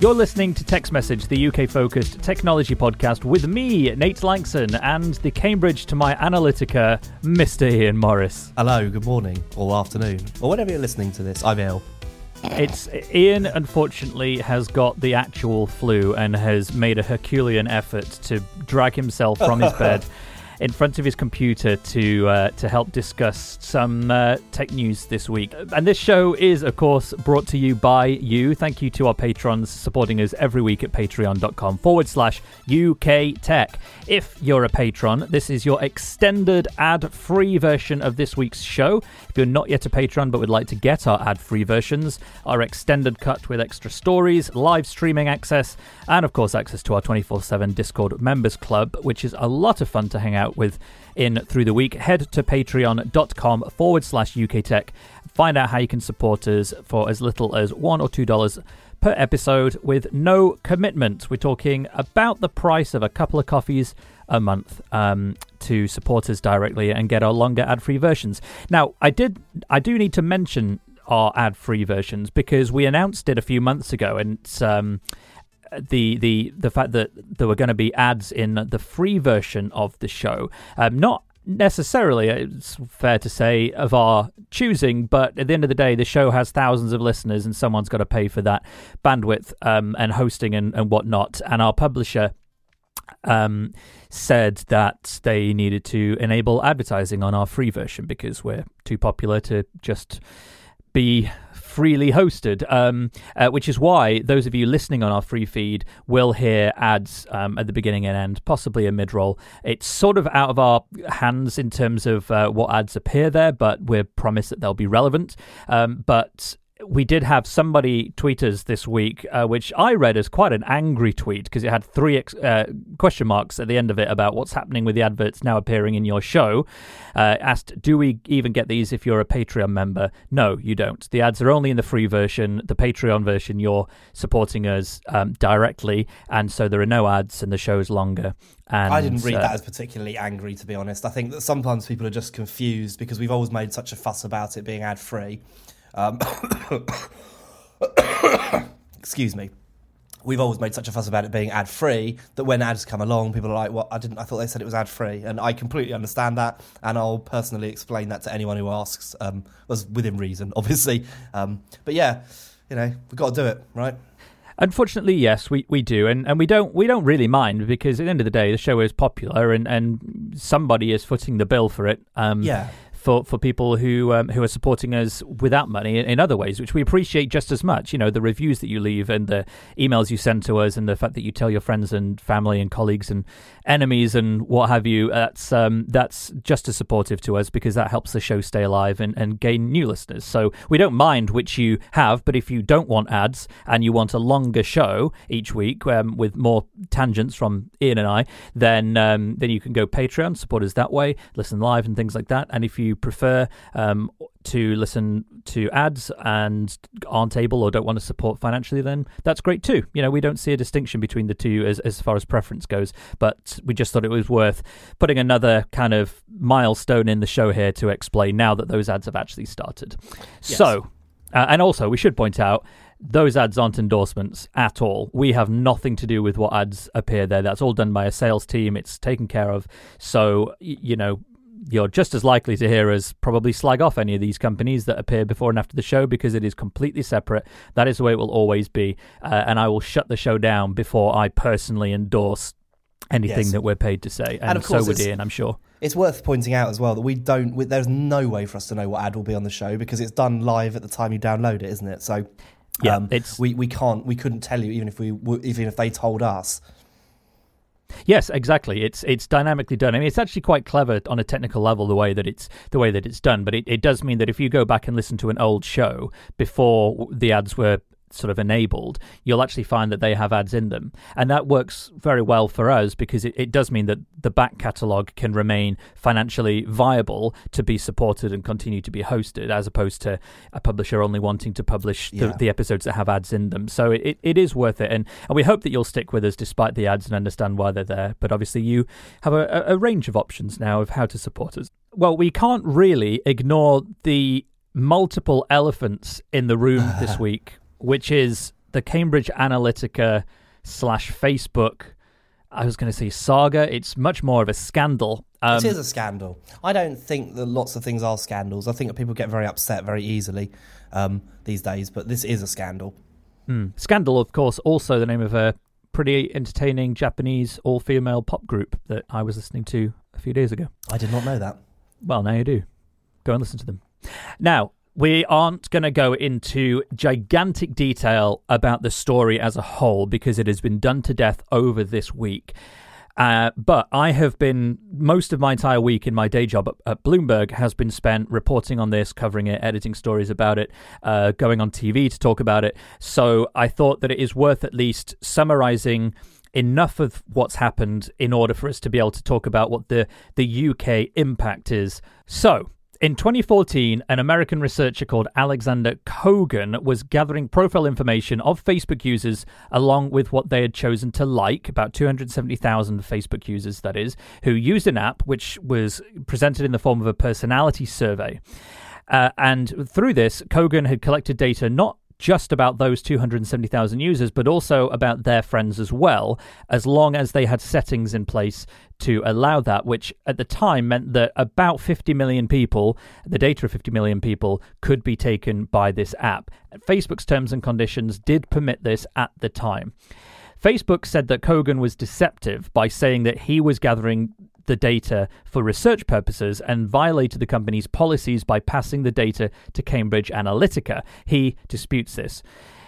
You're listening to Tech's Message, the UK focused technology podcast with me, Nate Lanxon, and the Cambridge to my Analytica, Mr. Ian Morris. Hello, good morning, or afternoon, or whenever you're listening to this. I'm ill. It's Ian unfortunately has got the actual flu and has made a Herculean effort to drag himself from his bed in front of his computer to uh, to help discuss some uh, tech news this week. And this show is, of course, brought to you by you. Thank you to our patrons supporting us every week at patreon.com forward slash UK Tech. If you're a patron, this is your extended ad free version of this week's show. You're not yet a patron but would like to get our ad free versions, our extended cut with extra stories, live streaming access, and of course, access to our 24 7 Discord members club, which is a lot of fun to hang out with in through the week. Head to patreon.com forward slash UK Tech. Find out how you can support us for as little as one or two dollars per episode with no commitment. We're talking about the price of a couple of coffees a month um, to support us directly and get our longer ad-free versions. Now, I did, I do need to mention our ad-free versions because we announced it a few months ago, and um, the the the fact that there were going to be ads in the free version of the show, um, not necessarily, it's fair to say, of our choosing, but at the end of the day, the show has thousands of listeners and someone's got to pay for that bandwidth um, and hosting and, and whatnot. And our publisher um, said that they needed to enable advertising on our free version because we're too popular to just be freely hosted, um, uh, which is why those of you listening on our free feed will hear ads um, at the beginning and end, possibly a mid roll. It's sort of out of our hands in terms of uh, what ads appear there, but we're promised that they'll be relevant. Um, but we did have somebody tweet us this week, uh, which I read as quite an angry tweet because it had three ex- uh, question marks at the end of it about what's happening with the adverts now appearing in your show. Uh, asked, Do we even get these if you're a Patreon member? No, you don't. The ads are only in the free version. The Patreon version, you're supporting us um, directly, and so there are no ads and the show's longer. And, I didn't read uh, that as particularly angry, to be honest. I think that sometimes people are just confused because we've always made such a fuss about it being ad free. Um, excuse me. We've always made such a fuss about it being ad free that when ads come along, people are like, "Well, I didn't. I thought they said it was ad free," and I completely understand that, and I'll personally explain that to anyone who asks, um, was within reason, obviously. Um, but yeah, you know, we've got to do it, right? Unfortunately, yes, we, we do, and, and we don't we don't really mind because at the end of the day, the show is popular, and, and somebody is footing the bill for it. Um, Yeah. For, for people who um, who are supporting us without money in, in other ways, which we appreciate just as much. You know, the reviews that you leave and the emails you send to us, and the fact that you tell your friends and family and colleagues and enemies and what have you. That's um, that's just as supportive to us because that helps the show stay alive and, and gain new listeners. So we don't mind which you have, but if you don't want ads and you want a longer show each week um, with more tangents from Ian and I, then um, then you can go Patreon, support us that way, listen live and things like that. And if you prefer um, to listen to ads and aren't able or don't want to support financially, then that's great too. You know, we don't see a distinction between the two as, as far as preference goes, but we just thought it was worth putting another kind of milestone in the show here to explain now that those ads have actually started. So, uh, and also we should point out those ads aren't endorsements at all. We have nothing to do with what ads appear there. That's all done by a sales team. It's taken care of. So, you know, you're just as likely to hear us probably slag off any of these companies that appear before and after the show because it is completely separate. That is the way it will always be. Uh, and I will shut the show down before I personally endorse anything Yes. that we're paid to say. And, And so would Ian, I'm sure. It's worth pointing out as well that we don't. We, there's no way for us to know what ad will be on the show because it's done live at the time you download it, isn't it? So, um, Yeah, it's- we we can't we couldn't tell you even if we even if they told us. Yes, exactly. It's it's dynamically done. I mean, it's actually quite clever on a technical level the way that it's the way that it's done. But it, it does mean that if you go back and listen to an old show before the ads were sort of enabled, you'll actually find that they have ads in them. And that works very well for us because it, it does mean that the back catalogue can remain financially viable to be supported and continue to be hosted, as opposed to a publisher only wanting to publish the, Yeah. the episodes that have ads in them. So it, it is worth it. And, and we hope that you'll stick with us despite the ads and understand why they're there. But obviously, you have a, a a range of options now of how to support us. Well, we can't really ignore the multiple elephants in the room this week, which is the Cambridge Analytica slash Facebook. I was going to say saga. It's much more of a scandal. Um, it is a scandal. I don't think that lots of things are scandals. I think that people get very upset very easily um, these days, but this is a scandal. hmm. Scandal, of course, also the name of a pretty entertaining Japanese all female pop group that I was listening to a few days ago. I did not know that. Well, now you do. Go and listen to them. Now, we aren't going to go into gigantic detail about the story as a whole because it has been done to death over this week. Uh, but I have been most of my entire week in my day job at, at Bloomberg has been spent reporting on this, covering it, editing stories about it, uh, going on TV to talk about it. So I thought that it is worth at least summarizing enough of what's happened in order for us to be able to talk about what the the UK impact is. So. In 2014, an American researcher called Alexander Kogan was gathering profile information of Facebook users along with what they had chosen to like, about 270,000 Facebook users, that is, who used an app which was presented in the form of a personality survey. Uh, and through this, Kogan had collected data not just about those 270,000 users, but also about their friends as well, as long as they had settings in place to allow that, which at the time meant that about 50 million people, the data of 50 million people, could be taken by this app. Facebook's terms and conditions did permit this at the time. Facebook said that Kogan was deceptive by saying that he was gathering the data for research purposes and violated the company's policies by passing the data to Cambridge Analytica. He disputes this.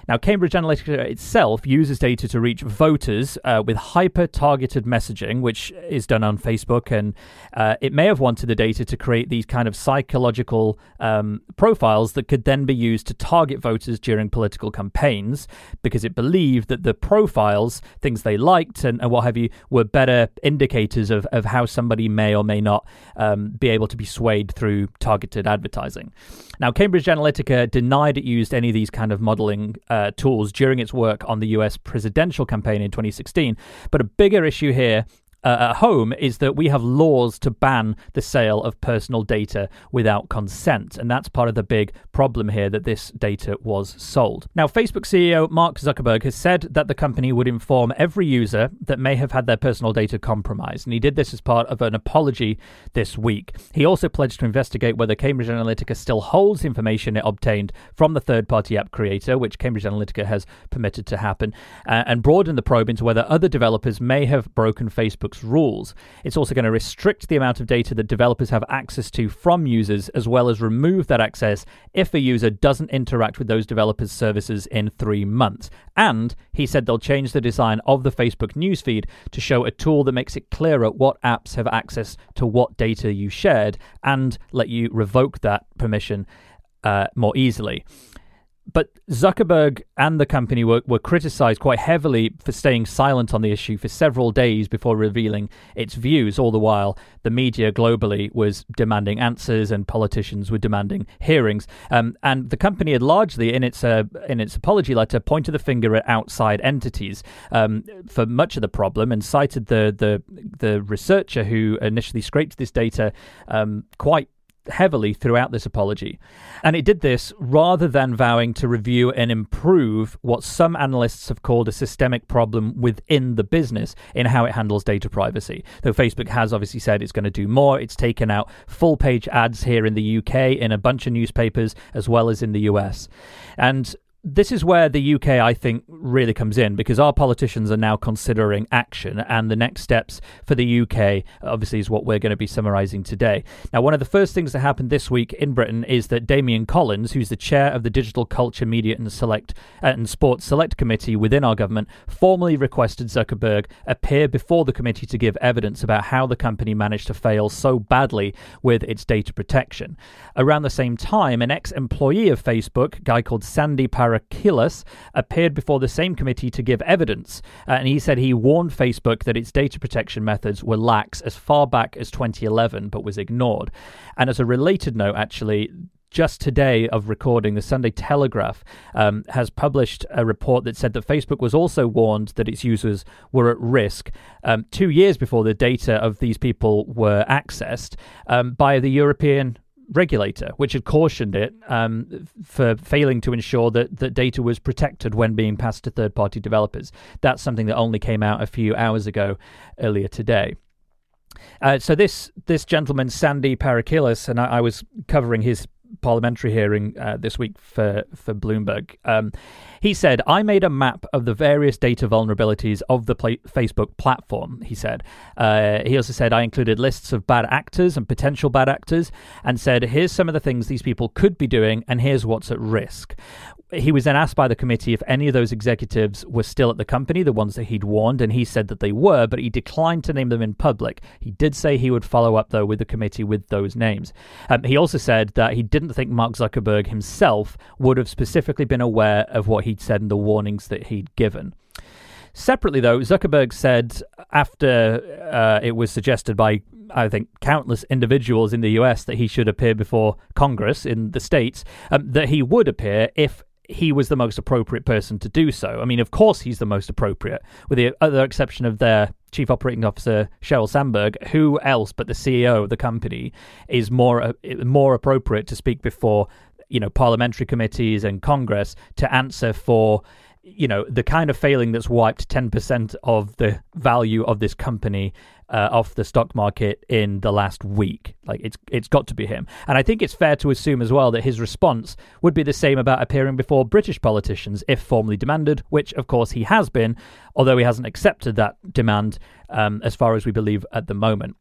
Now, Cambridge Analytica itself uses data to reach voters uh, with hyper targeted messaging, which is done on Facebook. And uh, it may have wanted the data to create these kind of psychological um, profiles that could then be used to target voters during political campaigns because it believed that the profiles, things they liked and, and what have you, were better indicators of, of how somebody may or may not um, be able to be swayed through targeted advertising. Now, Cambridge Analytica denied it used any of these kind of modeling uh, tools during its work on the US presidential campaign in 2016. But a bigger issue here uh, at home is that we have laws to ban the sale of personal data without consent. And that's part of the big problem here that this data was sold. Now, Facebook CEO Mark Zuckerberg has said that the company would inform every user that may have had their personal data compromised. And he did this as part of an apology this week. He also pledged to investigate whether Cambridge Analytica still holds information it obtained from the third party app creator, which Cambridge Analytica has permitted to happen, uh, and broaden the probe into whether other developers may have broken Facebook's rules. It's also going to restrict the amount of data that developers have access to from users, as well as remove that access if a user doesn't interact with those developers' services in three months. And he said they'll change the design of the Facebook newsfeed to show a tool that makes it clearer what apps have access to what data you shared and let you revoke that permission uh, more easily. But Zuckerberg and the company were, were criticized quite heavily for staying silent on the issue for several days before revealing its views. All the while, the media globally was demanding answers and politicians were demanding hearings. Um, and the company had largely, in its uh, in its apology letter, pointed the finger at outside entities um, for much of the problem and cited the the the researcher who initially scraped this data um, quite heavily throughout this apology. And it did this rather than vowing to review and improve what some analysts have called a systemic problem within the business in how it handles data privacy. Though Facebook has obviously said it's going to do more, it's taken out full page ads here in the UK in a bunch of newspapers as well as in the US. And this is where the UK, I think, really comes in because our politicians are now considering action, and the next steps for the UK, obviously, is what we're going to be summarising today. Now, one of the first things that happened this week in Britain is that Damian Collins, who's the chair of the Digital Culture, Media and Select uh, and Sports Select Committee within our government, formally requested Zuckerberg appear before the committee to give evidence about how the company managed to fail so badly with its data protection. Around the same time, an ex-employee of Facebook, a guy called Sandy Par Parakilas appeared before the same committee to give evidence, uh, and he said he warned Facebook that its data protection methods were lax as far back as 2011, but was ignored. And as a related note, actually, just today of recording, the Sunday Telegraph um, has published a report that said that Facebook was also warned that its users were at risk um, two years before the data of these people were accessed um, by the European regulator, which had cautioned it um, for failing to ensure that, that data was protected when being passed to third party developers. That's something that only came out a few hours ago earlier today. Uh, so this this gentleman Sandy Parakilas, and I, I was covering his parliamentary hearing uh, this week for for Bloomberg. Um, he said, "I made a map of the various data vulnerabilities of the Facebook platform." He said. Uh, he also said, "I included lists of bad actors and potential bad actors, and said, here's some of the things these people could be doing, and here's what's at risk." He was then asked by the committee if any of those executives were still at the company, the ones that he'd warned, and he said that they were, but he declined to name them in public. He did say he would follow up, though, with the committee with those names. Um, he also said that he didn't think Mark Zuckerberg himself would have specifically been aware of what he'd said and the warnings that he'd given. Separately, though, Zuckerberg said after uh, it was suggested by, I think, countless individuals in the US that he should appear before Congress in the States, um, that he would appear if he was the most appropriate person to do so. I mean, of course, he's the most appropriate, with the other exception of their chief operating officer Sheryl Sandberg. Who else but the CEO of the company is more uh, more appropriate to speak before you know parliamentary committees and Congress to answer for you know the kind of failing that's wiped 10% of the value of this company uh, off the stock market in the last week. Like it's it's got to be him. And i think it's fair to assume as well that his response would be the same about appearing before british politicians if formally demanded which of course he has been although he hasn't accepted that demand um, as far as we believe at the moment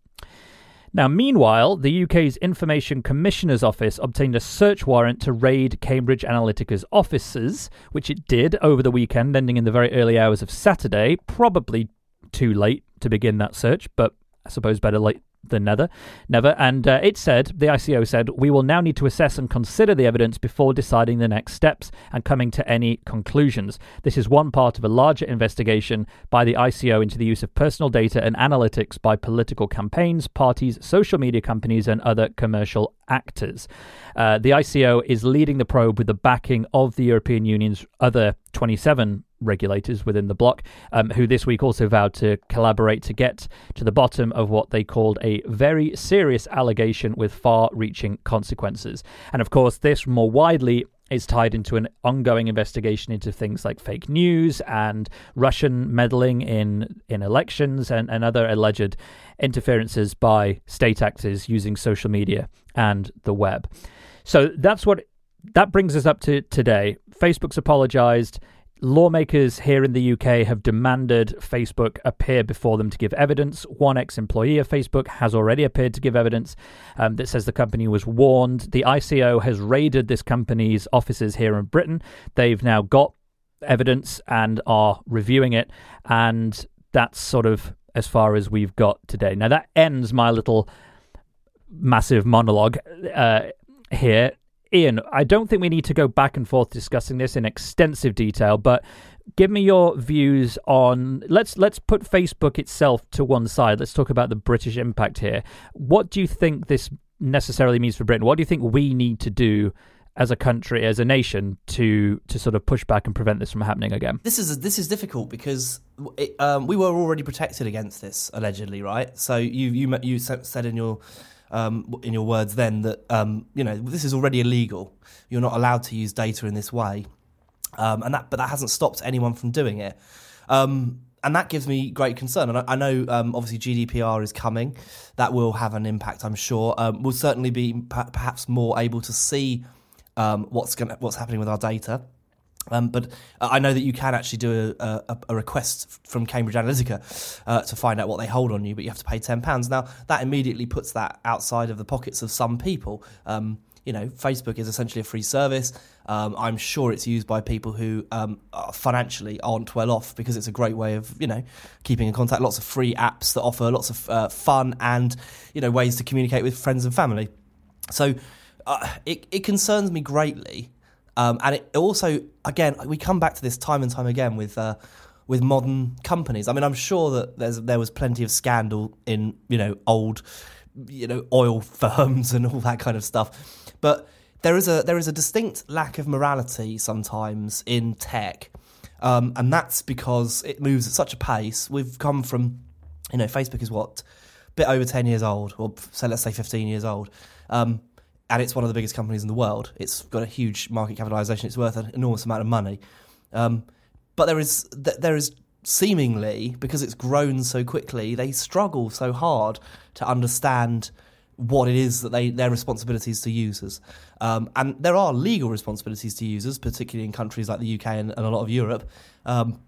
now, meanwhile, the UK's Information Commissioner's Office obtained a search warrant to raid Cambridge Analytica's offices, which it did over the weekend, ending in the very early hours of Saturday. Probably too late to begin that search, but I suppose better late the nether, never. And uh, it said, the ICO said, we will now need to assess and consider the evidence before deciding the next steps and coming to any conclusions. This is one part of a larger investigation by the ICO into the use of personal data and analytics by political campaigns, parties, social media companies, and other commercial actors. Uh, the ICO is leading the probe with the backing of the European Union's other 27 regulators within the bloc, um, who this week also vowed to collaborate to get to the bottom of what they called a very serious allegation with far reaching consequences. And of course, this more widely is tied into an ongoing investigation into things like fake news and Russian meddling in, in elections and, and other alleged interferences by state actors using social media and the web. So that's what that brings us up to today. Facebook's apologized. Lawmakers here in the UK have demanded Facebook appear before them to give evidence. One ex employee of Facebook has already appeared to give evidence um, that says the company was warned. The ICO has raided this company's offices here in Britain. They've now got evidence and are reviewing it. And that's sort of as far as we've got today. Now, that ends my little massive monologue uh, here. Ian, I don't think we need to go back and forth discussing this in extensive detail, but give me your views on let's let's put Facebook itself to one side. Let's talk about the British impact here. What do you think this necessarily means for Britain? What do you think we need to do as a country, as a nation, to to sort of push back and prevent this from happening again? This is this is difficult because it, um, we were already protected against this allegedly, right? So you you you said in your um, in your words then that um, you know this is already illegal. You're not allowed to use data in this way, um, and that but that hasn't stopped anyone from doing it. Um, and that gives me great concern. And I, I know, um, obviously, GDPR is coming. That will have an impact, I'm sure. Um, we'll certainly be p- perhaps more able to see what's going what's happening with our data. Um, but I know that you can actually do a, a, a request from Cambridge Analytica uh, to find out what they hold on you, but you have to pay ten pounds. Now that immediately puts that outside of the pockets of some people. Um, you know, Facebook is essentially a free service. Um, I'm sure it's used by people who um, financially aren't well off because it's a great way of, you know, keeping in contact. Lots of free apps that offer lots of uh, fun and, you know, ways to communicate with friends and family. So uh, it, it concerns me greatly. Um, and it also, again, we come back to this time and time again with uh, with modern companies. I mean, I'm sure that there's there was plenty of scandal in you know old you know oil firms and all that kind of stuff but there is a there is a distinct lack of morality sometimes in tech, um, and that's because it moves at such a pace. We've come from, you know, Facebook is what, a bit over ten years old, or so let's say fifteen years old, um, and it's one of the biggest companies in the world. It's got a huge market capitalization. It's worth an enormous amount of money, um, but there is there is seemingly because it's grown so quickly, they struggle so hard to understand what it is that they their responsibilities to users. Um, and there are legal responsibilities to users, particularly in countries like the UK and, and a lot of Europe. Um,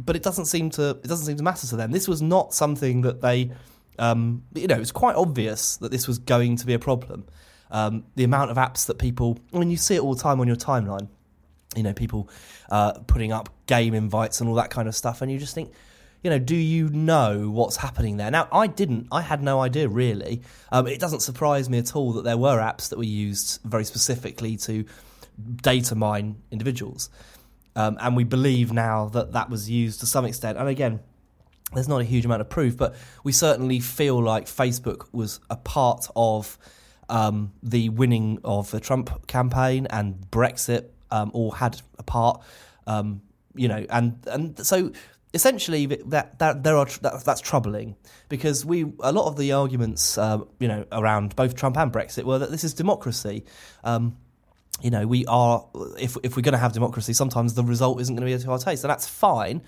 but it doesn't seem to it doesn't seem to matter to them. This was not something that they, um, you know, it's quite obvious that this was going to be a problem. Um, the amount of apps that people, I mean, you see it all the time on your timeline. You know, people uh, putting up game invites and all that kind of stuff, and you just think, you know, do you know what's happening there? Now, I didn't. I had no idea really. Um, it doesn't surprise me at all that there were apps that were used very specifically to data mine individuals. Um, and we believe now that that was used to some extent. And again, there's not a huge amount of proof, but we certainly feel like Facebook was a part of um, the winning of the Trump campaign and Brexit um, all had a part. Um, you know, and and so essentially that that there are that, that's troubling because we a lot of the arguments uh, you know around both Trump and Brexit were that this is democracy. Um, you know, we are if if we're going to have democracy, sometimes the result isn't going to be to our taste, and that's fine.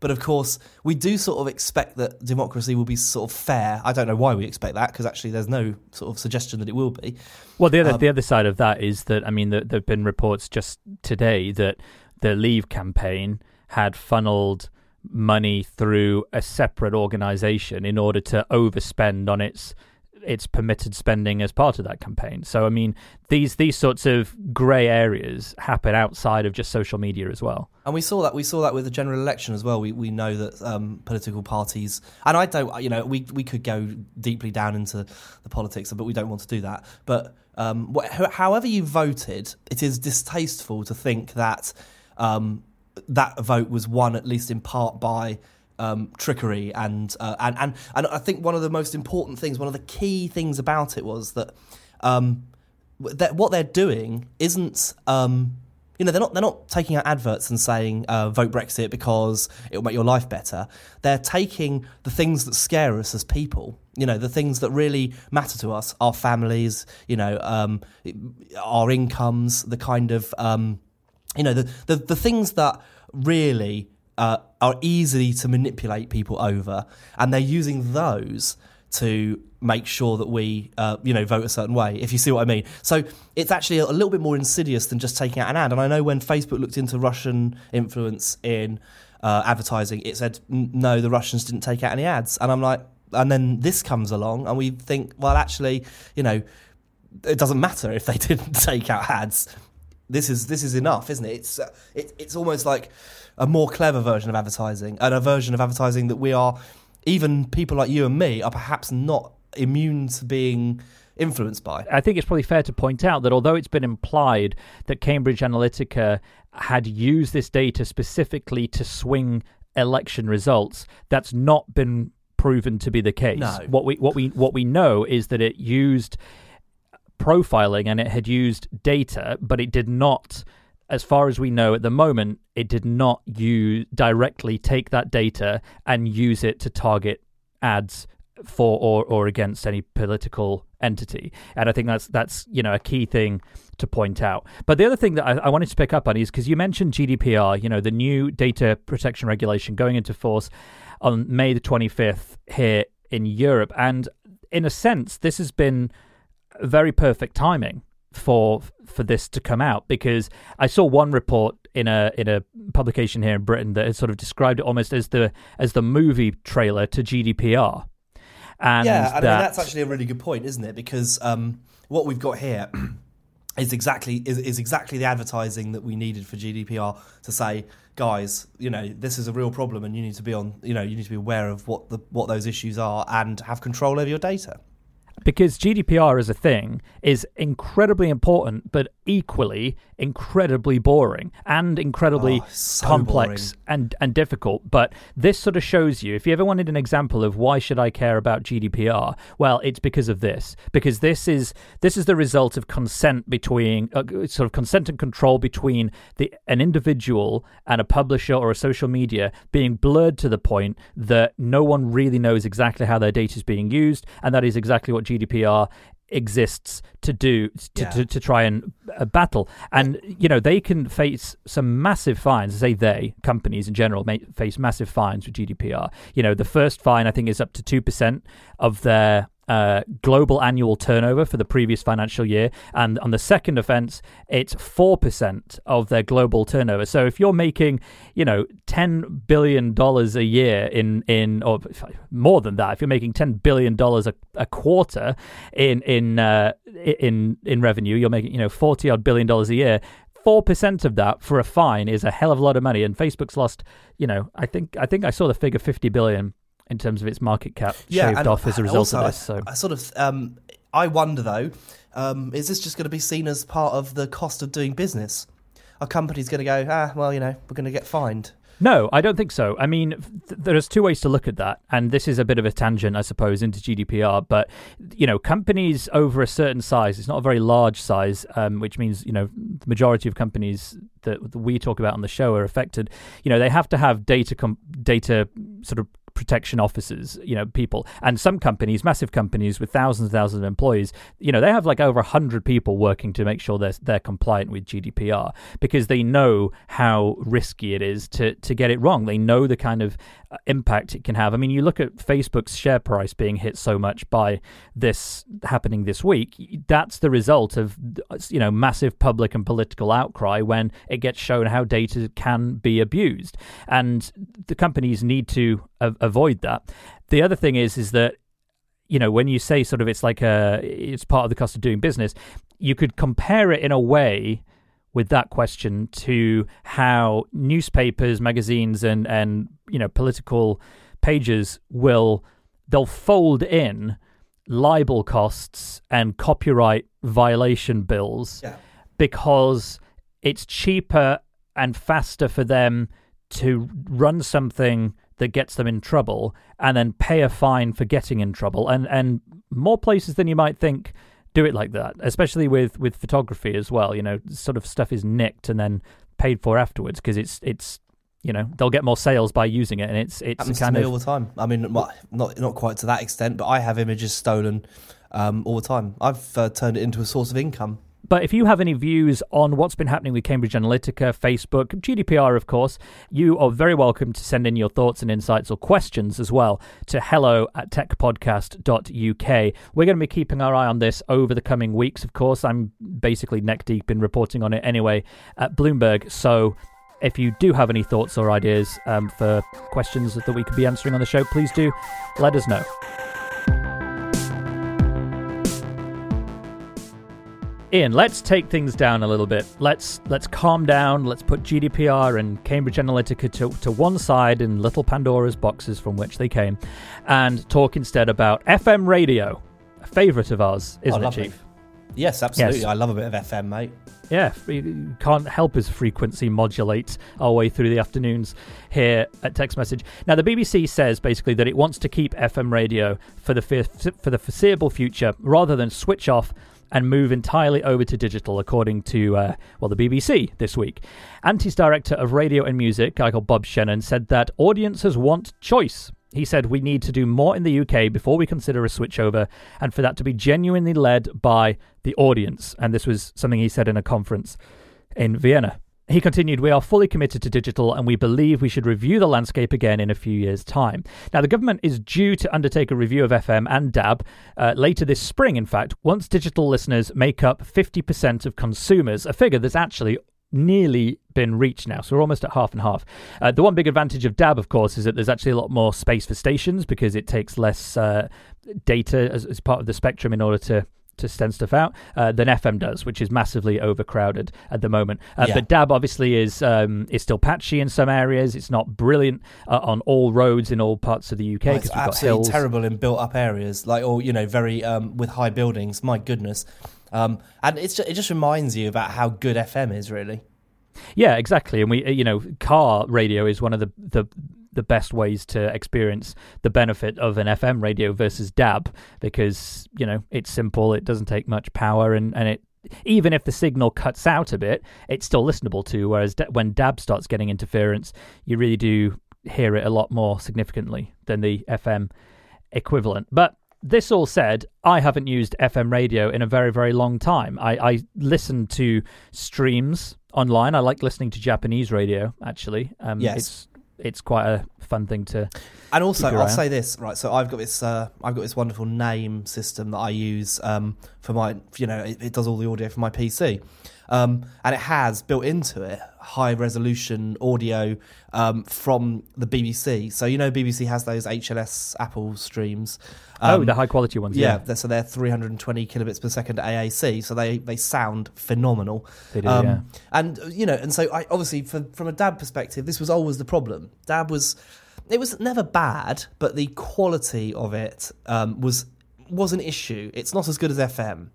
But of course, we do sort of expect that democracy will be sort of fair. I don't know why we expect that because actually, there's no sort of suggestion that it will be. Well, the other um, the other side of that is that I mean, there have been reports just today that the Leave campaign had funneled money through a separate organization in order to overspend on its its permitted spending as part of that campaign. So I mean, these these sorts of grey areas happen outside of just social media as well. And we saw that we saw that with the general election as well. We we know that um, political parties, and I don't, you know, we we could go deeply down into the politics, but we don't want to do that. But um, wh- however you voted, it is distasteful to think that. Um, that vote was won at least in part by um, trickery and, uh, and and and I think one of the most important things, one of the key things about it was that um, that what they're doing isn't. Um, you know they're not they're not taking out adverts and saying uh, vote Brexit because it will make your life better. They're taking the things that scare us as people, you know, the things that really matter to us, our families, you know, um, our incomes, the kind of um, you know, the, the, the things that really uh, are easy to manipulate people over, and they're using those to make sure that we, uh, you know, vote a certain way. If you see what I mean. So it's actually a little bit more insidious than just taking out an ad. And I know when Facebook looked into Russian influence in uh, advertising, it said no, the Russians didn't take out any ads. And I'm like, and then this comes along, and we think, well, actually, you know, it doesn't matter if they didn't take out ads this is this is enough, isn't it? It's uh, it, it's almost like a more clever version of advertising and a version of advertising that we are even people like you and me are perhaps not immune to being influenced by. I think it's probably fair to point out that although it's been implied that Cambridge Analytica had used this data specifically to swing election results, that's not been proven to be the case. No. What we what we what we know is that it used profiling and it had used data, but it did not, as far as we know at the moment, it did not use directly take that data and use it to target ads for or, or against any political entity. And I think that's that's you know a key thing to point out. But the other thing that I, I wanted to pick up on is because you mentioned GDPR, you know, the new data protection regulation going into force on May the 25th here in Europe, and in a sense, this has been very perfect timing for for this to come out because I saw one report in a in a publication here in Britain that has sort of described it almost as the as the movie trailer to GDPR. And yeah, I that, mean that's actually a really good point, isn't it? Because um, what we've got here is exactly is, is exactly the advertising that we needed for GDPR to say, guys, you know, this is a real problem, and you need to be on, you know, you need to be aware of what the what those issues are and have control over your data. Because GDPR as a thing is incredibly important, but equally incredibly boring and incredibly Oh, so complex boring. and and difficult. But this sort of shows you, if you ever wanted an example of why should I care about GDPR, well, it's because of this. Because this is this is the result of consent between uh, sort of consent and control between the an individual and a publisher or a social media being blurred to the point that no one really knows exactly how their data is being used, and that is exactly what GDPR exists to do to, Yeah. to, to try and uh, battle. And you know they can face some massive fines. Say they companies in general may face massive fines with GDPR you know the first fine I think is up to 2% of their uh, global annual turnover for the previous financial year, and on the second offence, it's four percent of their global turnover. So if you're making, you know, ten billion dollars a year in in or more than that, if you're making ten billion dollars a, a quarter in in uh, in in revenue, you're making you know forty odd billion dollars a year. Four percent of that for a fine is a hell of a lot of money, and Facebook's lost. You know, I think I think I saw the figure fifty billion in terms of its market cap shaved off as a result also, of this. So I, I sort of, um, I wonder though, um, is this just going to be seen as part of the cost of doing business? Are company's going to go, ah, well, you know, we're going to get fined? No, I don't think so. I mean, th- there's two ways to look at that, and this is a bit of a tangent, I suppose, into GDPR. But you know, companies over a certain size, it's not a very large size, um, which means you know the majority of companies that, that we talk about on the show are affected. You know, they have to have data com- data sort of protection officers, you know, people. And some companies, massive companies with thousands and thousands of employees, you know, they have like over 100 people working to make sure they're, they're compliant with GDPR because they know how risky it is to, to get it wrong. They know the kind of uh, impact it can have. I mean, you look at Facebook's share price being hit so much by this happening this week, that's the result of, you know, massive public and political outcry when it gets shown how data can be abused. And the companies need to a- avoid that. The other thing is, is that you know when you say sort of it's like a it's part of the cost of doing business, you could compare it in a way with that question to how newspapers, magazines, and and you know political pages will they'll fold in libel costs and copyright violation bills Yeah. because it's cheaper and faster for them to run something that gets them in trouble and then pay a fine for getting in trouble and and more places than you might think do it like that especially with with photography as well you know sort of stuff is nicked and then paid for afterwards because it's it's you know they'll get more sales by using it and it's it's happens kind to me of all the time. I mean, not not quite to that extent, but I have images stolen um, all the time. I've uh, turned it into a source of income. But if you have any views on what's been happening with Cambridge Analytica, Facebook, GDPR, of course, you are very welcome to send in your thoughts and insights or questions as well to hello at techpodcast.uk. We're going to be keeping our eye on this over the coming weeks, of course. I'm basically neck deep in reporting on it anyway at Bloomberg. So if you do have any thoughts or ideas um, for questions that we could be answering on the show, please do let us know. Ian, let's take things down a little bit. Let's let's calm down. Let's put GDPR and Cambridge Analytica to, to one side in little Pandora's boxes from which they came, and talk instead about FM radio, a favourite of ours, isn't Oh, it. Chief? Yes, absolutely. Yes. I love a bit of FM, mate. Yeah, can't help us frequency modulate our way through the afternoons here at Tech's Message. Now, the BBC says basically that it wants to keep FM radio for the for the foreseeable future, rather than switch off and move entirely over to digital, according to uh, well the BBC this week. Anti's director of radio and music, a guy called Bob Shennan, said that audiences want choice. He said we need to do more in the UK before we consider a switchover, and for that to be genuinely led by the audience. And this was something he said in a conference in Vienna. He continued, We are fully committed to digital and we believe we should review the landscape again in a few years' time. Now, the government is due to undertake a review of FM and DAB uh, later this spring, in fact, once digital listeners make up 50% of consumers, a figure that's actually nearly been reached now. So we're almost at half and half. Uh, the one big advantage of DAB, of course, is that there's actually a lot more space for stations because it takes less uh, data as, as, part of the spectrum in order to to send stuff out uh, than FM does, which is massively overcrowded at the moment. Uh, yeah. But DAB obviously is um, is still patchy in some areas. It's not brilliant uh, on all roads in all parts of the UK because oh, got hills. terrible in built up areas, like or you know very um, with high buildings. My goodness, um, and it's just, it just reminds you about how good FM is really. Yeah, exactly. And we, you know, car radio is one of the the the best ways to experience the benefit of an FM radio versus DAB because you know it's simple, it doesn't take much power, and and it even if the signal cuts out a bit, it's still listenable to. Whereas when DAB starts getting interference, you really do hear it a lot more significantly than the FM equivalent. But this all said, I haven't used FM radio in a very, very long time. I, I listen to streams online. I like listening to Japanese radio. Actually, um, yes, it's it's quite a fun thing to. And also, I'll say this right. So I've got this. Uh, I've got this wonderful Naim system that I use um, for my. You know, it, it, does all the audio for my PC, um, and it has built into it high resolution audio um, from the BBC. So you know, BBC has those HLS Apple streams. oh, the high quality ones. Yeah, yeah. so they're 320 kilobits per second AAC. So they they sound phenomenal. They do, um, yeah. And you know, and so I obviously from from a DAB perspective, this was always the problem. DAB was it was never bad, but the quality of it um, was was an issue. It's not as good as FM.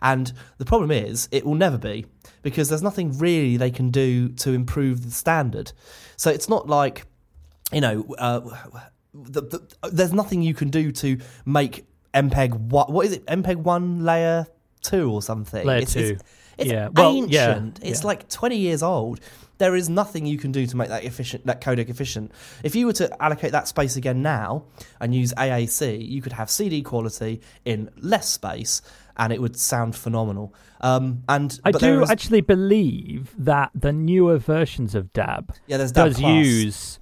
And the problem is, it will never be because there's nothing really they can do to improve the standard. So it's not like, you know, uh, the, the, there's nothing you can do to make MPEG what what is it MPEG one layer two or something. Layer it's, two. It's, it's yeah. Well. Yeah. It's yeah. like 20 years old. There is nothing you can do to make that efficient, that codec efficient. If you were to allocate that space again now and use AAC, you could have CD quality in less space and it would sound phenomenal. Um, and I do is... actually believe that the newer versions of DAB, yeah, DAB does use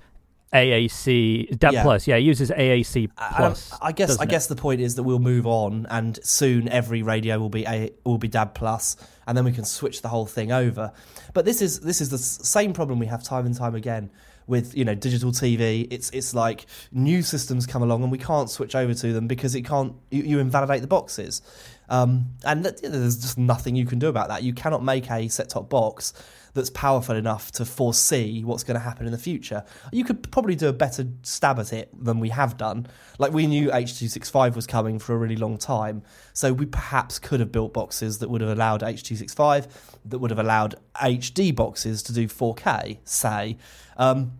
AAC DAB yeah. Plus. Yeah, it uses AAC Plus. I, I guess I guess the point is that we'll move on, and soon every radio will be a will be DAB Plus, and then we can switch the whole thing over. But this is this is the same problem we have time and time again with you know digital TV. It's it's like new systems come along and we can't switch over to them because it can't you, you invalidate the boxes. Um, and that, there's just nothing you can do about that. You cannot make a set top box that's powerful enough to foresee what's going to happen in the future. You could probably do a better stab at it than we have done. Like we knew H265 was coming for a really long time, so we perhaps could have built boxes that would have allowed H265, that would have allowed HD boxes to do 4K, say. Um,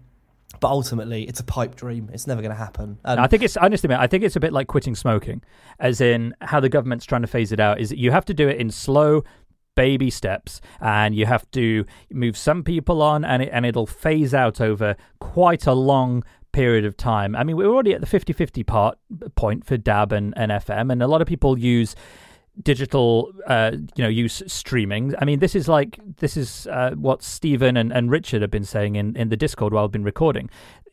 but ultimately it's a pipe dream. It's never going to happen. And I think it's honestly, I think it's a bit like quitting smoking, as in how the government's trying to phase it out. Is that you have to do it in slow, baby steps and you have to move some people on and it, and it'll phase out over quite a long period of time. I mean, we're already at the 50-50 part point for DAB and, and FM and a lot of people use digital uh, you know use streaming. I mean this is like this is uh, what stephen and, and richard have been saying in, in the discord while i've been recording.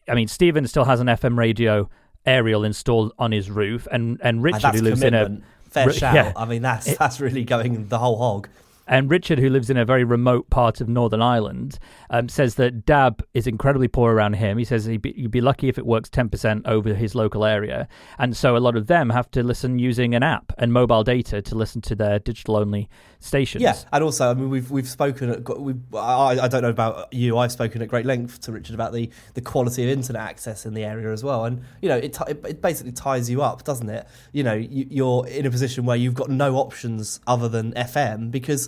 I mean stephen still has an fm radio aerial installed on his roof and and richard who lives commitment. in a fair shout yeah, i mean that's that's really going the whole hog and Richard, who lives in a very remote part of Northern Ireland, um, says that DAB is incredibly poor around him. He says he'd be, you'd be lucky if it works 10% over his local area. And so a lot of them have to listen using an app and mobile data to listen to their digital only stations. Yeah, and also, I mean, we've we've spoken. At, we've, I, I don't know about you. I've spoken at great length to Richard about the, the quality of internet access in the area as well. And you know, it it, it basically ties you up, doesn't it? You know, you, you're in a position where you've got no options other than FM because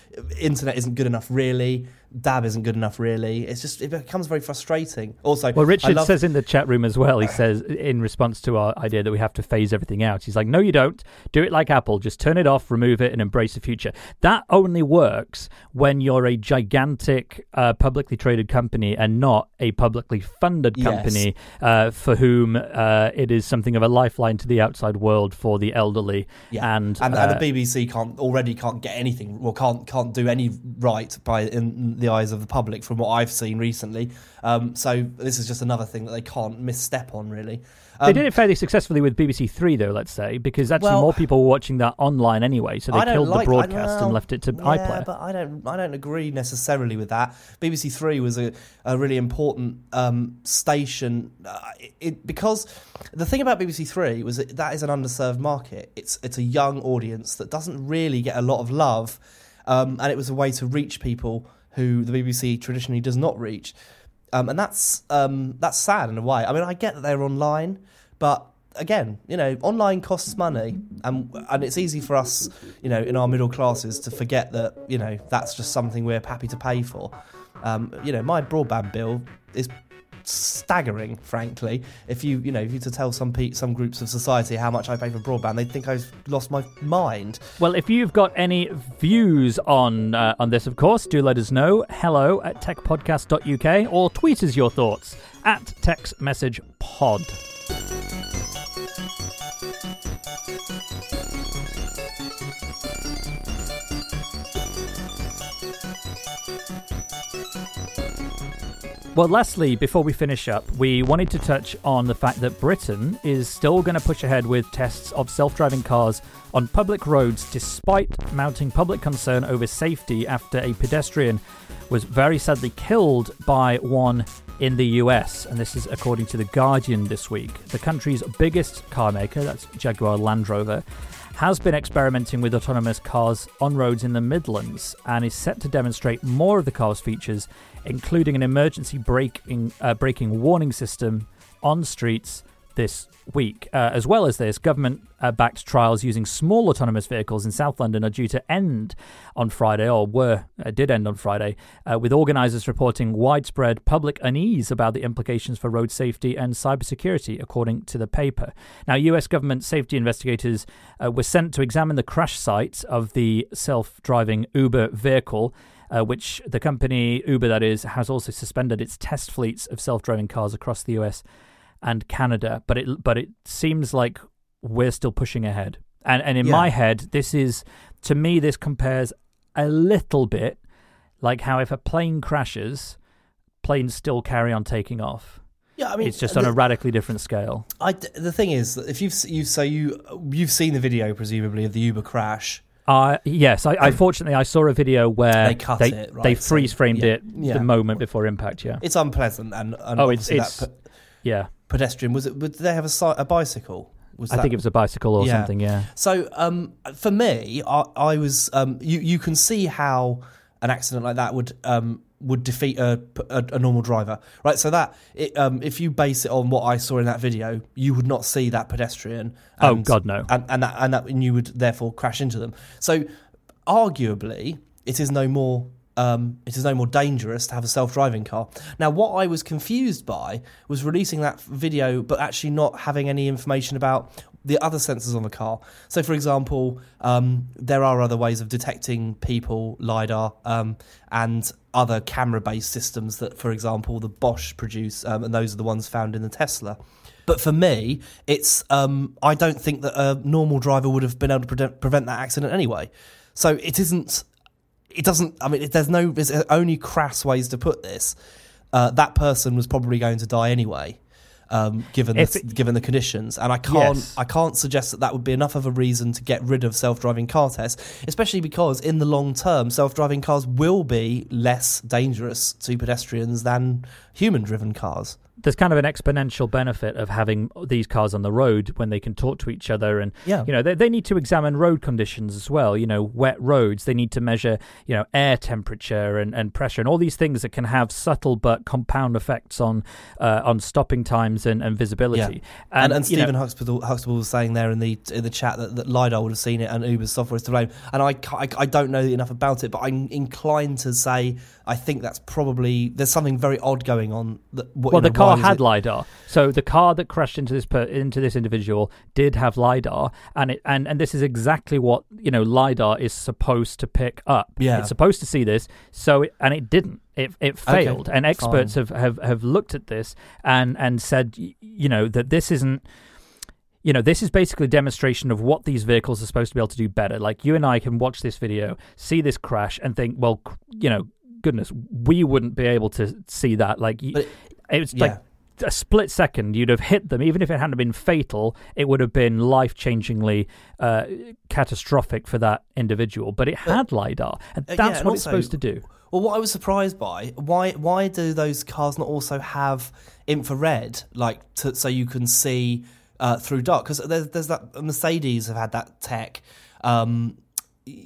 internet isn't good enough, really. Dab isn't good enough really. It's just it becomes very frustrating. Also well richard love... says in the chat room as well he says in response to our idea that we have to phase everything out he's like no you don't. Do it like apple. Just turn it off remove it and embrace the future. That only works when you're a gigantic uh, publicly traded company and not a publicly funded company yes. uh, for whom uh, it is something of a lifeline to the outside world for the elderly yeah. and, and, and the uh, bbc can't already can't get anything or can't can't do any right by in the eyes of the public from what I've seen recently. Um, so this is just another thing that they can't misstep on, really. Um, they did it fairly successfully with BBC Three, though. Let's say because actually Well- more people were watching that online anyway, so they killed like- the broadcast and left it to yeah, iPlayer. but I don't. I don't agree necessarily with that. BBC Three was a, a really important um, station uh, it, because the thing about BBC Three was that, that is an underserved market. It's it's a young audience that doesn't really get a lot of love, um, and it was a way to reach people who the BBC traditionally does not reach. Um, and that's um, that's sad in a way. I mean, I get that they're online, but again, you know, online costs money, and and it's easy for us, you know, in our middle classes to forget that you know that's just something we're happy to pay for. Um, you know, my broadband bill is staggering, frankly. If you you know if you to tell some pe- some groups of society how much I pay for broadband, they'd think I've lost my mind. Well, if you've got any views on uh, on this, of course, do let us know. Hello at techpodcast.uk or tweet us your thoughts at textmessagepod. Well, lastly, before we finish up, we wanted to touch on the fact that Britain is still going to push ahead with tests of self driving cars on public roads despite mounting public concern over safety after a pedestrian was very sadly killed by one in the US. And this is according to The Guardian this week. The country's biggest car maker, that's Jaguar Land Rover, has been experimenting with autonomous cars on roads in the Midlands and is set to demonstrate more of the car's features, including an emergency braking, uh, braking warning system on streets this week. Uh, as well as this, government uh, backed trials using small autonomous vehicles in South London are due to end on Friday, or were uh, did end on Friday, uh, with organisers reporting widespread public unease about the implications for road safety and cybersecurity, according to the paper. Now, US government safety investigators uh, were sent to examine the crash site of the self driving Uber vehicle. Uh, which the company Uber, that is, has also suspended its test fleets of self-driving cars across the US and Canada. But it but it seems like we're still pushing ahead. And and in Yeah. my head, this is to me this compares a little bit like how if a plane crashes, planes still carry on taking off. Yeah, I mean, It's just on the- a radically different scale. I, the thing is, that if you've you so you you've seen the video presumably of the Uber crash. Uh, yes, I, I fortunately I saw a video where They cut they, it, right, they freeze framed yeah, it yeah. the moment before impact. Yeah, It's unpleasant and, and Oh, it's- it's- that yeah. Pedestrian was it? Did they have a, a bicycle? Was I that- think it was a bicycle or Yeah. something. Yeah. So um, for me, I, I was um, you you can see how an accident like that would um, would defeat a, a, a normal driver, right? So that it, um, if you base it on what I saw in that video, you would not see that pedestrian. Oh, God, no. And and that and that and you would therefore crash into them. So arguably, it is no more. Um, it is no more dangerous to have a self-driving car. Now, what I was confused by was releasing that video, but actually not having any information about the other sensors on the car. So, for example, um, there are other ways of detecting people, lidar, um, and other camera-based systems that, for example, the Bosch produce, um, and those are the ones found in the Tesla. But for me, it's um, I don't think that a normal driver would have been able to prevent, prevent that accident anyway. So it isn't. It doesn't. I mean, there's no. There's only crass ways to put this. Uh, that person was probably going to die anyway, um, given the, it- given the conditions. And I can't. Yes. I can't suggest that that would be enough of a reason to get rid of self-driving car tests, especially because in the long term, self-driving cars will be less dangerous to pedestrians than human-driven cars. There's kind of an exponential benefit of having these cars on the road when they can talk to each other and Yeah. you know they, they need to examine road conditions as well you know wet roads they need to measure you know air temperature and, and pressure and all these things that can have subtle but compound effects on uh, on stopping times and, and visibility And, and, you know, Stephen Huxtable, Huxtable was saying there in the in the chat that, that Lidar would have seen it and Uber's software is to blame. And I, I, I don't know enough about it, but I'm inclined to say I think that's probably there's something very odd going on. That, what, well, you the know, why car had it- lidar, so the car that crashed into this per, into this individual did have lidar, and it and and this is exactly what you know lidar is supposed to pick up. Yeah. it's supposed to see this, so it, and it didn't. It it Okay, failed, and experts have, have have looked at this and and said you know that this isn't. You know, this is basically a demonstration of what these vehicles are supposed to be able to do better. Like you and I can watch this video, see this crash, and think, well, you know, goodness, we wouldn't be able to see that. Like it, it was yeah. like a split second, you'd have hit them. Even if it hadn't been fatal, it would have been life changingly uh, catastrophic for that individual. But it had lidar, and that's uh, yeah, and what also, it's supposed to do. Well, what I was surprised by why why do those cars not also have infrared, like to, so you can see uh, through dark? Because there's there's that Mercedes have had that tech. Um,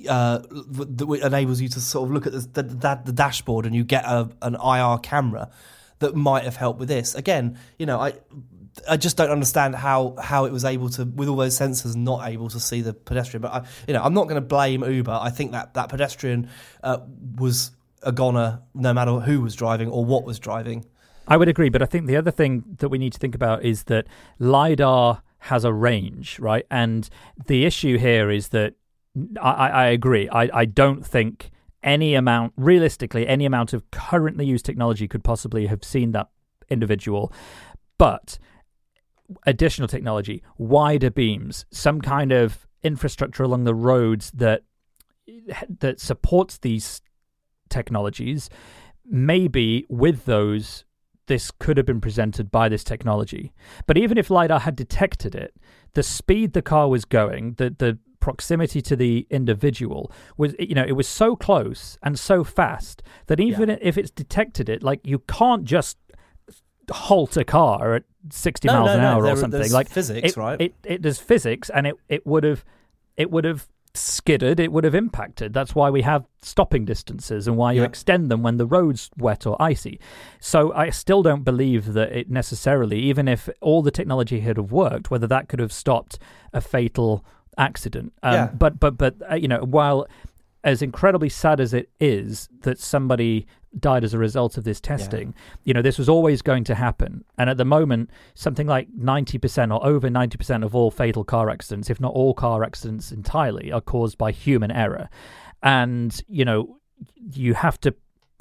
uh, that enables you to sort of look at the, the, the dashboard and you get a, an IR camera that might have helped with this. Again, you know, I I just don't understand how how it was able to, with all those sensors, not able to see the pedestrian. But I, you know, I'm not going to blame Uber. I think that that pedestrian uh, was a goner, no matter who was driving or what was driving. I would agree, but I think the other thing that we need to think about is that lidar has a range, right? And the issue here is that I, I agree. I, I don't think any amount, realistically, any amount of currently used technology could possibly have seen that individual. But additional technology, wider beams, some kind of infrastructure along the roads that that supports these technologies, maybe with those this could have been presented by this technology. But even if LiDAR had detected it, the speed the car was going, the, the proximity to the individual was you know it was so close and so fast that even yeah. if it's detected it like you can't just halt a car at 60 no, miles no, an no, hour there, or something like physics it, right it, it does physics and it, it would have it would have skidded it would have impacted that's why we have stopping distances and why you yeah. extend them when the road's wet or icy so i still don't believe that it necessarily even if all the technology had have worked whether that could have stopped a fatal accident. Um, yeah. But but but uh, you know, while as incredibly sad as it is that somebody died as a result of this testing, yeah. you know, this was always going to happen. And at the moment, something like 90% or over 90% of all fatal car accidents, if not all car accidents entirely, are caused by human error. And, you know, you have to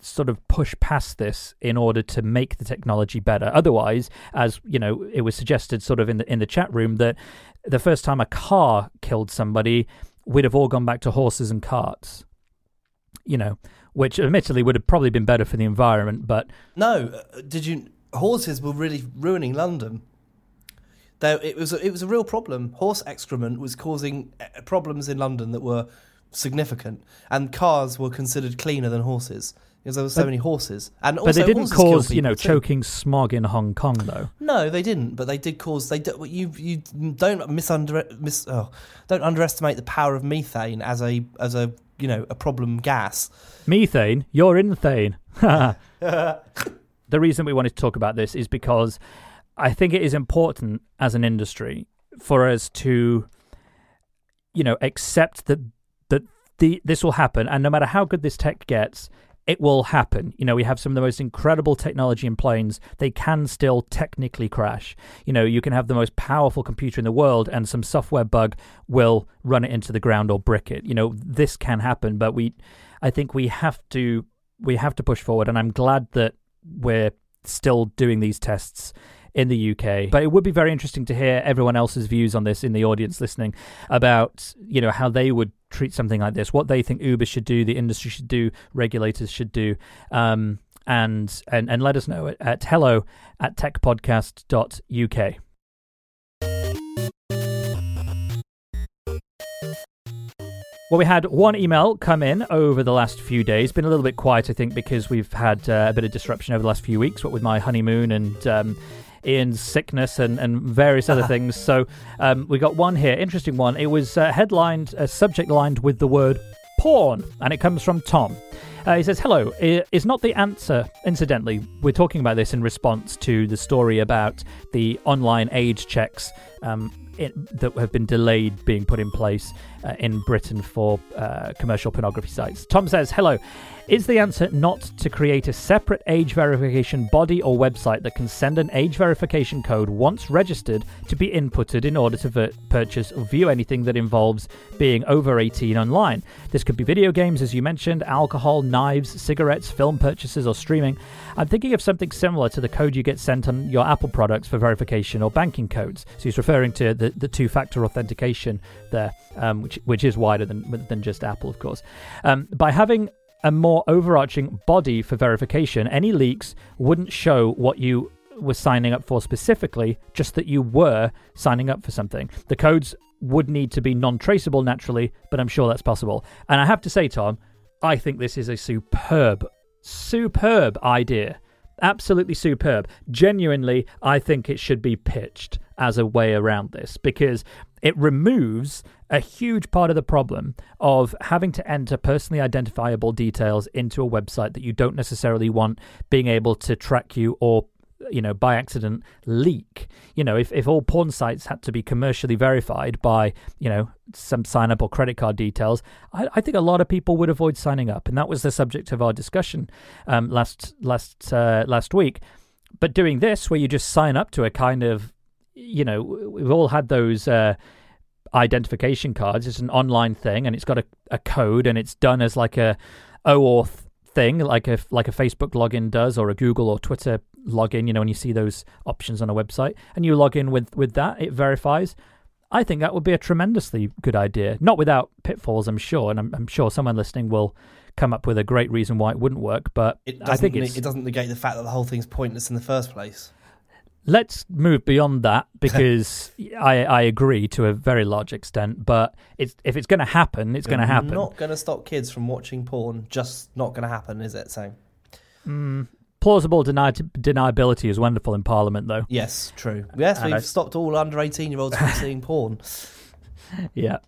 sort of push past this in order to make the technology better. Otherwise, as you know, it was suggested sort of in the in the chat room that the first time a car killed somebody, we'd have all gone back to horses and carts. You know, which admittedly would have probably been better for the environment, but no. Uh, did you? Horses were really ruining London. There, it was a, it was a real problem. Horse excrement was causing uh, problems in London that were significant, and cars were considered cleaner than horses because there were so but, many horses. And but they didn't cause you know too. choking smog in Hong Kong though. No, they didn't. But they did cause. They do, you you don't misunder mis, oh, don't underestimate the power of methane as a as a you know a problem gas. Methane, you're in the thing. The reason we wanted to talk about this is because I think it is important as an industry for us to you know accept that the this will happen and no matter how good this tech gets it will happen. You know, we have some of the most incredible technology in planes. They can still technically crash. You know, you can have the most powerful computer in the world and some software bug will run it into the ground or brick it. You know, this can happen, but we I think we have to we have to push forward and I'm glad that we're still doing these tests in the UK. But it would be very interesting to hear everyone else's views on this in the audience listening about, you know, how they would treat something like this, what they think Uber should do, the industry should do, regulators should do. Um, and, and and let us know at, at hello at techpodcast.uk. Well, we had one email come in over the last few days. Been a little bit quiet, I think, because we've had uh, a bit of disruption over the last few weeks. What with my honeymoon and um, Ian's sickness and, and various other things. So um, we got one here, interesting one. It was uh, headlined, uh, subject lined with the word porn, and it comes from Tom. Uh, he says, Hello, is not the answer. Incidentally, we're talking about this in response to the story about the online age checks um, it, that have been delayed being put in place uh, in Britain for uh, commercial pornography sites. Tom says, Hello, is the answer not to create a separate age verification body or website that can send an age verification code once registered to be inputted in order to ver- purchase or view anything that involves being over 18 online? This could be video games, as you mentioned, alcohol, knives, cigarettes, film purchases, or streaming. I'm thinking of something similar to the code you get sent on your Apple products for verification or banking codes. So he's referring to the, the two factor authentication there, um, which, which is wider than, than just Apple, of course. Um, by having a more overarching body for verification, any leaks wouldn't show what you were signing up for specifically, just that you were signing up for something. The codes would need to be non traceable naturally, but I'm sure that's possible. And I have to say, Tom, I think this is a superb, superb idea. Absolutely superb. Genuinely, I think it should be pitched as a way around this because it removes a huge part of the problem of having to enter personally identifiable details into a website that you don't necessarily want being able to track you or you know by accident leak. You know if, if all porn sites had to be commercially verified by you know some sign up or credit card details I, I think a lot of people would avoid signing up. And that was the subject of our discussion um, last last uh, last week. But doing this where you just sign up to a kind of you know we've all had those uh, identification cards it's an online thing and it's got a, a code and it's done as like a OAuth thing like a like a Facebook login does or a Google or Twitter login, you know, when you see those options on a website and you log in with, with that, it verifies. I think that would be a tremendously good idea. Not without pitfalls, I'm sure, and I'm, I'm sure someone listening will come up with a great reason why it wouldn't work. But I think it doesn't negate the fact that the whole thing's pointless in the first place. Let's move beyond that because I, I agree to a very large extent. But it's, if it's going to happen, it's going to happen. Not going to stop kids from watching porn. Just not going to happen, is it? So. Mm, plausible deni- deniability is wonderful in Parliament, though. Yes, true. Yes, and we've I... stopped all under 18 year olds from seeing porn. Yeah.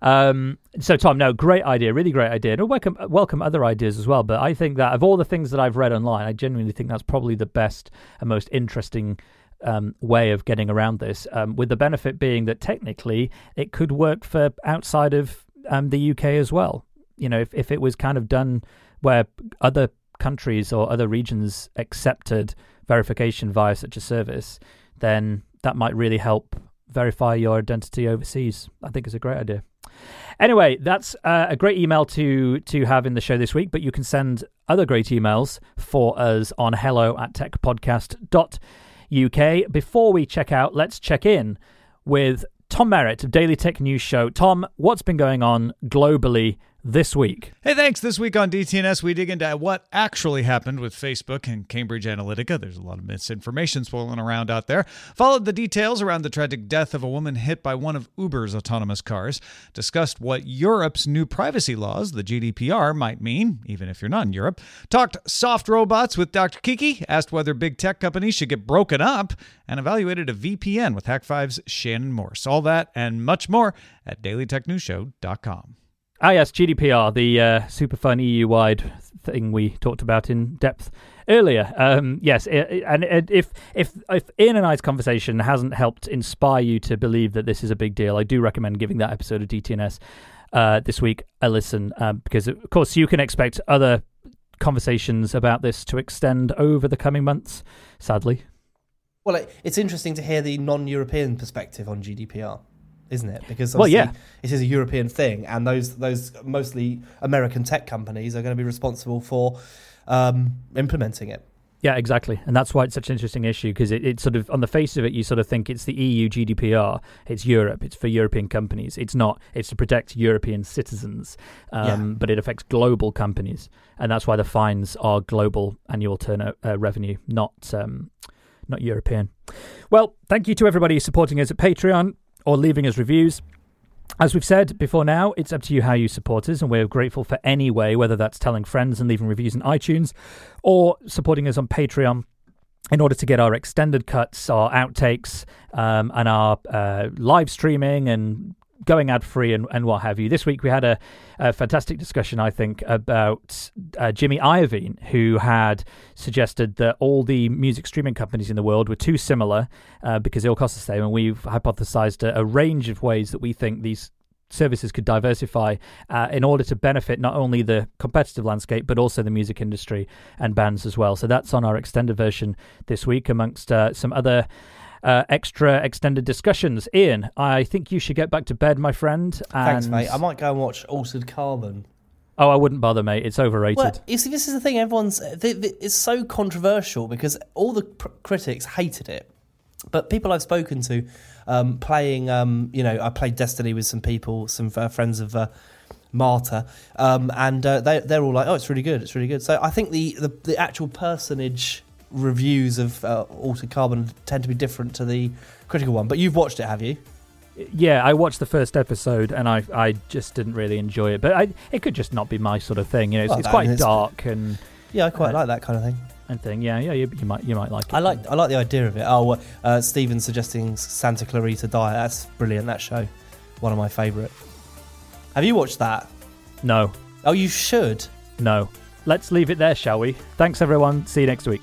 Um, so, Tom, no, great idea, really great idea. And welcome, welcome other ideas as well. But I think that of all the things that I've read online, I genuinely think that's probably the best and most interesting um, way of getting around this. Um, with the benefit being that technically it could work for outside of um, the UK as well. You know, if, if it was kind of done where other countries or other regions accepted verification via such a service, then that might really help verify your identity overseas. I think it's a great idea. Anyway, that's uh, a great email to to have in the show this week, but you can send other great emails for us on hello at techpodcast.uk. Before we check out, let's check in with Tom Merritt of Daily Tech News Show. Tom, what's been going on globally this week. Hey, thanks. This week on DTNS, we dig into what actually happened with Facebook and Cambridge Analytica. There's a lot of misinformation swirling around out there. Followed the details around the tragic death of a woman hit by one of Uber's autonomous cars. Discussed what Europe's new privacy laws, the GDPR, might mean, even if you're not in Europe. Talked soft robots with Dr. Kiki. Asked whether big tech companies should get broken up. And evaluated a VPN with Hak5's Shannon Morse. All that and much more at dailytechnewsshow.com. Ah, yes, GDPR, the uh, super fun EU wide thing we talked about in depth earlier. Um, yes, and if if if Ian and I's conversation hasn't helped inspire you to believe that this is a big deal, I do recommend giving that episode of DTNS uh, this week a listen um, because, of course, you can expect other conversations about this to extend over the coming months. Sadly. Well, it's interesting to hear the non-European perspective on GDPR isn't it? Because well, yeah, it is a European thing, and those those mostly American tech companies are going to be responsible for um, implementing it. Yeah, exactly, and that's why it's such an interesting issue because it, it's sort of on the face of it, you sort of think it's the EU GDPR, it's Europe, it's for European companies. It's not. It's to protect European citizens, um, yeah. but it affects global companies, and that's why the fines are global annual turnover uh, revenue, not um, not European. Well, thank you to everybody supporting us at Patreon or leaving us reviews. As we've said before now, it's up to you how you support us, and we're grateful for any way, whether that's telling friends and leaving reviews in iTunes or supporting us on Patreon in order to get our extended cuts, our outtakes, um, and our uh, live streaming and going ad free and, and what have you. This week we had a, a fantastic discussion, I think, about uh, Jimmy Iovine, who had suggested that all the music streaming companies in the world were too similar uh, because they all cost the same. And we've hypothesized a, a range of ways that we think these services could diversify uh, in order to benefit not only the competitive landscape but also the music industry and bands as well. So that's on our extended version this week, amongst uh, some other uh, extra extended discussions. Ian, I think you should get back to bed, my friend. Thanks, mate. I might go and watch Altered Carbon. Oh, I wouldn't bother, mate. It's overrated. Well, you see, this is the thing. Everyone's it's so controversial because all the pr- critics hated it, but people I've spoken to, um, playing, um, you know, I played Destiny with some people, some uh, friends of uh, Marta, um, and uh, they they're all like, "Oh, it's really good, it's really good." So I think the the, the actual personage reviews of uh, Altered Carbon tend to be different to the critical one. But you've watched it, have you? Yeah, I watched the first episode and I I just didn't really enjoy it. But I, it could just not be my sort of thing. You know, it's, Well, it's quite dark and Yeah, I quite Uh, like that kind of thing. and thing. Yeah, yeah, you, you might you might like it. I like I like the idea of it. Oh, uh, Stephen suggesting Santa Clarita Diet. That's brilliant. That show, one of my favourite. Have you watched that? No, Oh, you should. no. Let's leave it there, shall we? Thanks, everyone. See you next week.